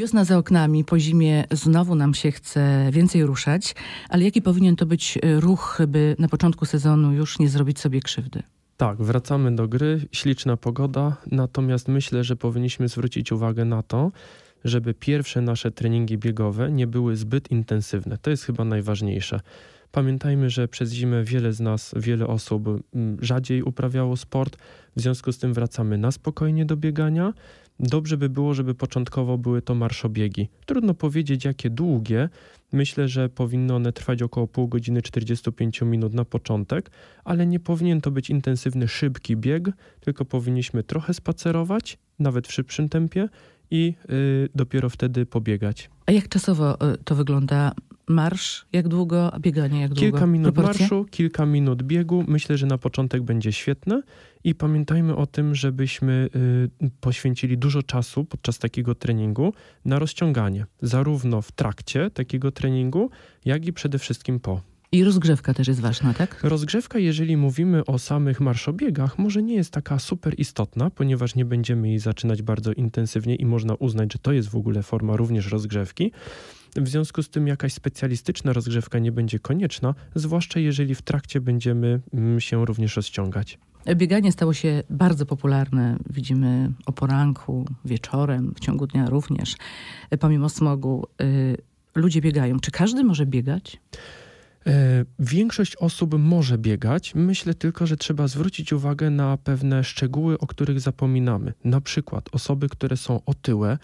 Wiosna za oknami, po zimie znowu nam się chce więcej ruszać, ale jaki powinien to być e, ruch, by na początku sezonu już nie zrobić sobie krzywdy? Tak, wracamy do gry, śliczna pogoda, natomiast myślę, że powinniśmy zwrócić uwagę na to, żeby pierwsze nasze treningi biegowe nie były zbyt intensywne. To jest chyba najważniejsze. Pamiętajmy, że przez zimę wiele z nas, wiele osób mm, rzadziej uprawiało sport, w związku z tym wracamy na spokojnie do biegania. Dobrze by było, żeby początkowo były to marszobiegi. Trudno powiedzieć, jakie długie. Myślę, że powinny one trwać około pół godziny 45 minut na początek, ale nie powinien to być intensywny, szybki bieg, tylko powinniśmy trochę spacerować, nawet w szybszym tempie i y, dopiero wtedy pobiegać. A jak czasowo y, to wygląda? Marsz jak długo, a bieganie jak długo? Kilka minut Proporcje? marszu, kilka minut biegu. Myślę, że na początek będzie świetne i pamiętajmy o tym, żebyśmy y, poświęcili dużo czasu podczas takiego treningu na rozciąganie, zarówno w trakcie takiego treningu, jak i przede wszystkim po. I rozgrzewka też jest ważna, tak? Rozgrzewka, jeżeli mówimy o samych marszobiegach, może nie jest taka super istotna, ponieważ nie będziemy jej zaczynać bardzo intensywnie i można uznać, że to jest w ogóle forma również rozgrzewki. W związku z tym jakaś specjalistyczna rozgrzewka nie będzie konieczna, zwłaszcza jeżeli w trakcie będziemy mm, się również rozciągać. Bieganie stało się bardzo popularne. Widzimy o poranku, wieczorem, w ciągu dnia również. Pomimo smogu y, ludzie biegają. Czy każdy może biegać? E, Większość osób może biegać, myślę tylko, że trzeba zwrócić uwagę na pewne szczegóły, o których zapominamy. Na przykład osoby, które są otyłe,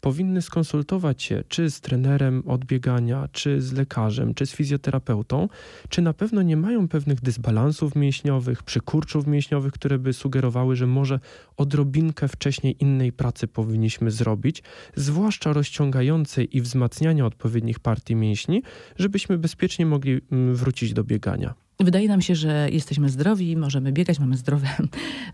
powinny skonsultować się czy z trenerem od biegania, czy z lekarzem, czy z fizjoterapeutą, czy na pewno nie mają pewnych dysbalansów mięśniowych, przykurczów mięśniowych, które by sugerowały, że może odrobinkę wcześniej innej pracy powinniśmy zrobić, zwłaszcza rozciągającej i wzmacniania odpowiednich partii mięśni, żebyśmy bezpiecznie mogli wrócić do biegania. Wydaje nam się, że jesteśmy zdrowi, możemy biegać, mamy zdrowe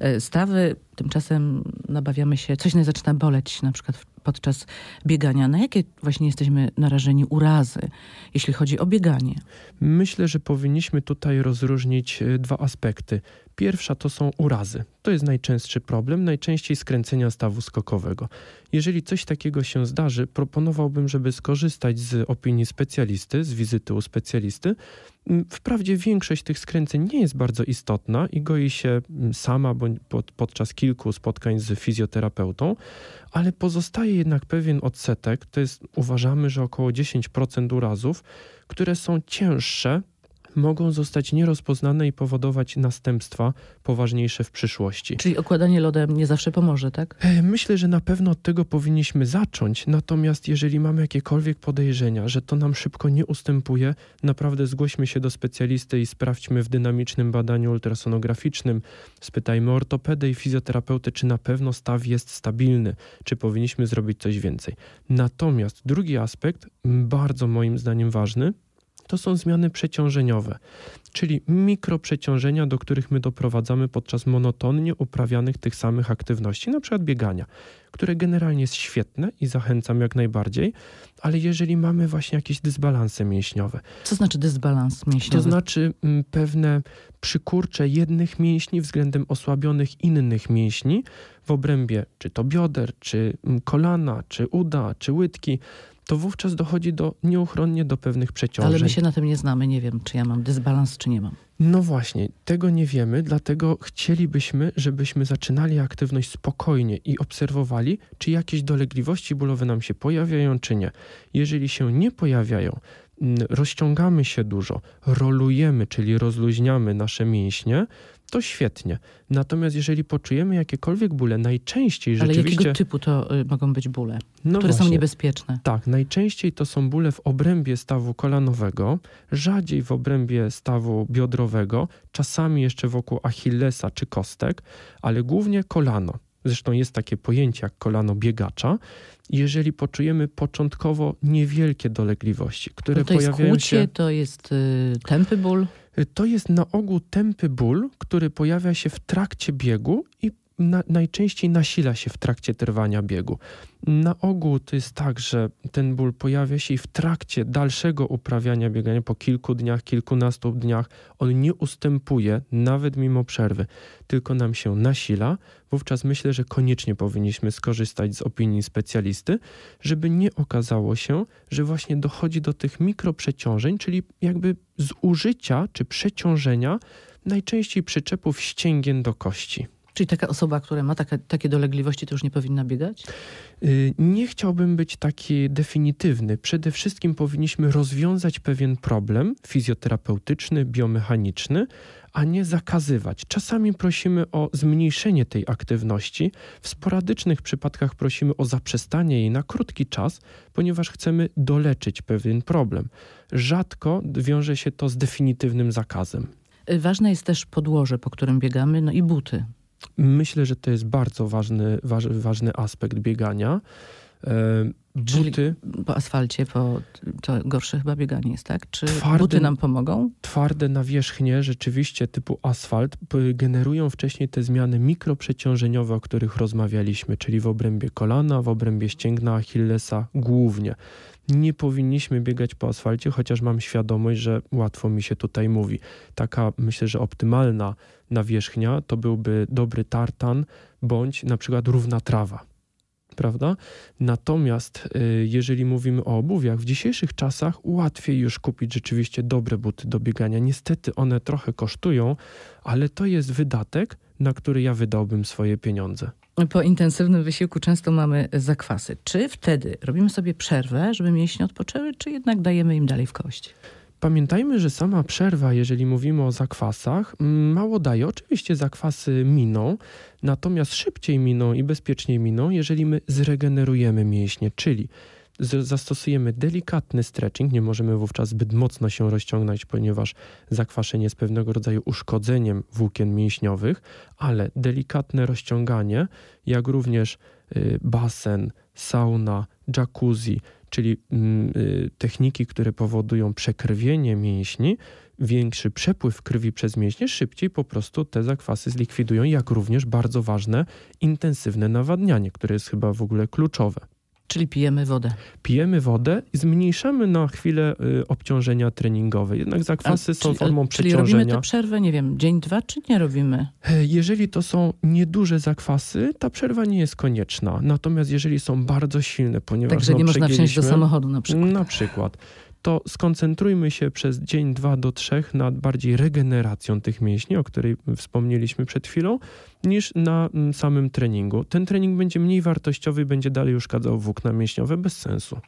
e, stawy. Tymczasem nabawiamy się, coś nas zaczyna boleć, na przykład podczas biegania. Na jakie właśnie jesteśmy narażeni urazy, jeśli chodzi o bieganie? Myślę, że powinniśmy tutaj rozróżnić e, dwa aspekty. Pierwsza to są urazy. To jest najczęstszy problem, najczęściej skręcenia stawu skokowego. Jeżeli coś takiego się zdarzy, proponowałbym, żeby skorzystać z opinii specjalisty, z wizyty u specjalisty. Mm, Wprawdzie większość tych skręceń nie jest bardzo istotna i goi się mm, sama bądź pod, podczas kilku spotkań z fizjoterapeutą, ale pozostaje jednak pewien odsetek, to jest uważamy, że około 10% urazów, które są cięższe, mogą zostać nierozpoznane i powodować następstwa poważniejsze w przyszłości. Czyli okładanie lodem nie zawsze pomoże, tak? E, Myślę, że na pewno od tego powinniśmy zacząć, natomiast jeżeli mamy jakiekolwiek podejrzenia, że to nam szybko nie ustępuje, naprawdę zgłośmy się do specjalisty i sprawdźmy w dynamicznym badaniu ultrasonograficznym, spytajmy ortopedę i fizjoterapeutę, czy na pewno staw jest stabilny, czy powinniśmy zrobić coś więcej. Natomiast drugi aspekt, bardzo moim zdaniem ważny, to są zmiany przeciążeniowe, czyli mikroprzeciążenia, do których my doprowadzamy podczas monotonnie uprawianych tych samych aktywności, na przykład biegania, które generalnie jest świetne i zachęcam jak najbardziej, ale jeżeli mamy właśnie jakieś dysbalanse mięśniowe, Co znaczy dysbalans mięśniowy? to znaczy mm, pewne przykurcze jednych mięśni względem osłabionych innych mięśni w obrębie czy to bioder, czy mm, kolana, czy uda, czy łydki, to wówczas dochodzi do nieuchronnie do pewnych przeciążeń. Ale my się na tym nie znamy. Nie wiem, czy ja mam dysbalans, czy nie mam. No właśnie, tego nie wiemy, dlatego chcielibyśmy, żebyśmy zaczynali aktywność spokojnie i obserwowali, czy jakieś dolegliwości bólowe nam się pojawiają, czy nie. Jeżeli się nie pojawiają, rozciągamy się dużo, rolujemy, czyli rozluźniamy nasze mięśnie, to świetnie. Natomiast jeżeli poczujemy jakiekolwiek bóle, najczęściej Ale rzeczywiście... jakiego typu to y, mogą być bóle, no które są właśnie. niebezpieczne? Tak, najczęściej to są bóle w obrębie stawu kolanowego, rzadziej w obrębie stawu biodrowego, czasami jeszcze wokół achillesa czy kostek, ale głównie kolano. Zresztą jest takie pojęcie jak kolano biegacza. Jeżeli poczujemy początkowo niewielkie dolegliwości, które No to jest pojawiają kłucie, się. to jest y, tępy ból. To jest na ogół tępy ból, który pojawia się w trakcie biegu i na, najczęściej nasila się w trakcie trwania biegu. Na ogół to jest tak, że ten ból pojawia się i w trakcie dalszego uprawiania biegania po kilku dniach, kilkunastu dniach on nie ustępuje nawet mimo przerwy, tylko nam się nasila. Wówczas myślę, że koniecznie powinniśmy skorzystać z opinii specjalisty, żeby nie okazało się, że właśnie dochodzi do tych mikroprzeciążeń, czyli jakby zużycia czy przeciążenia najczęściej przyczepów ścięgien do kości. Czyli taka osoba, która ma taka, takie dolegliwości, to już nie powinna biegać? Y, nie chciałbym być taki definitywny. Przede wszystkim powinniśmy rozwiązać pewien problem fizjoterapeutyczny, biomechaniczny, a nie zakazywać. Czasami prosimy o zmniejszenie tej aktywności, w sporadycznych przypadkach prosimy o zaprzestanie jej na krótki czas, ponieważ chcemy doleczyć pewien problem. Rzadko wiąże się to z definitywnym zakazem. Y, ważne jest też podłoże, po którym biegamy, no i buty. Myślę, że to jest bardzo ważny, waż, ważny aspekt biegania. E, Czyli buty po asfalcie, po, to gorsze chyba bieganie jest, tak? Czy Twardy- buty nam pomogą? twarde nawierzchnie, rzeczywiście typu asfalt, generują wcześniej te zmiany mikroprzeciążeniowe, o których rozmawialiśmy, czyli w obrębie kolana, w obrębie ścięgna Achillesa głównie. Nie powinniśmy biegać po asfalcie, chociaż mam świadomość, że łatwo mi się tutaj mówi. Taka, myślę, że optymalna nawierzchnia to byłby dobry tartan bądź na przykład równa trawa. Prawda? Natomiast y, jeżeli mówimy o obuwiach, w dzisiejszych czasach łatwiej już kupić rzeczywiście dobre buty do biegania. Niestety one trochę kosztują, ale to jest wydatek, na który ja wydałbym swoje pieniądze. Po intensywnym wysiłku często mamy zakwasy. Czy wtedy robimy sobie przerwę, żeby mięśnie odpoczęły, czy jednak dajemy im dalej w kość? Pamiętajmy, że sama przerwa, jeżeli mówimy o zakwasach, mało daje. Oczywiście zakwasy miną, natomiast szybciej miną i bezpieczniej miną, jeżeli my zregenerujemy mięśnie, czyli zastosujemy delikatny stretching. Nie możemy wówczas zbyt mocno się rozciągnąć, ponieważ zakwaszenie jest pewnego rodzaju uszkodzeniem włókien mięśniowych, ale delikatne rozciąganie, jak również y, basen, sauna, jacuzzi, czyli mm, y, techniki, które powodują przekrwienie mięśni, większy przepływ krwi przez mięśnie, szybciej po prostu te zakwasy zlikwidują, jak również bardzo ważne intensywne nawadnianie, które jest chyba w ogóle kluczowe. Czyli pijemy wodę. Pijemy wodę i zmniejszamy na chwilę y, obciążenia treningowe. Jednak zakwasy A, są czyli- formą Czyli robimy przeciążenia. tę przerwę, nie wiem, dzień, dwa, czy nie robimy? E, Jeżeli to są nieduże zakwasy, ta przerwa nie jest konieczna. Natomiast jeżeli są bardzo silne, ponieważ Także no, nie można wsiąść do samochodu na przykład. Na przykład. To skoncentrujmy się przez dzień, dwa do trzech nad bardziej regeneracją tych mięśni, o której wspomnieliśmy przed chwilą, niż na mm, samym treningu. Ten trening będzie mniej wartościowy będzie dalej uszkadzał włókna mięśniowe bez sensu.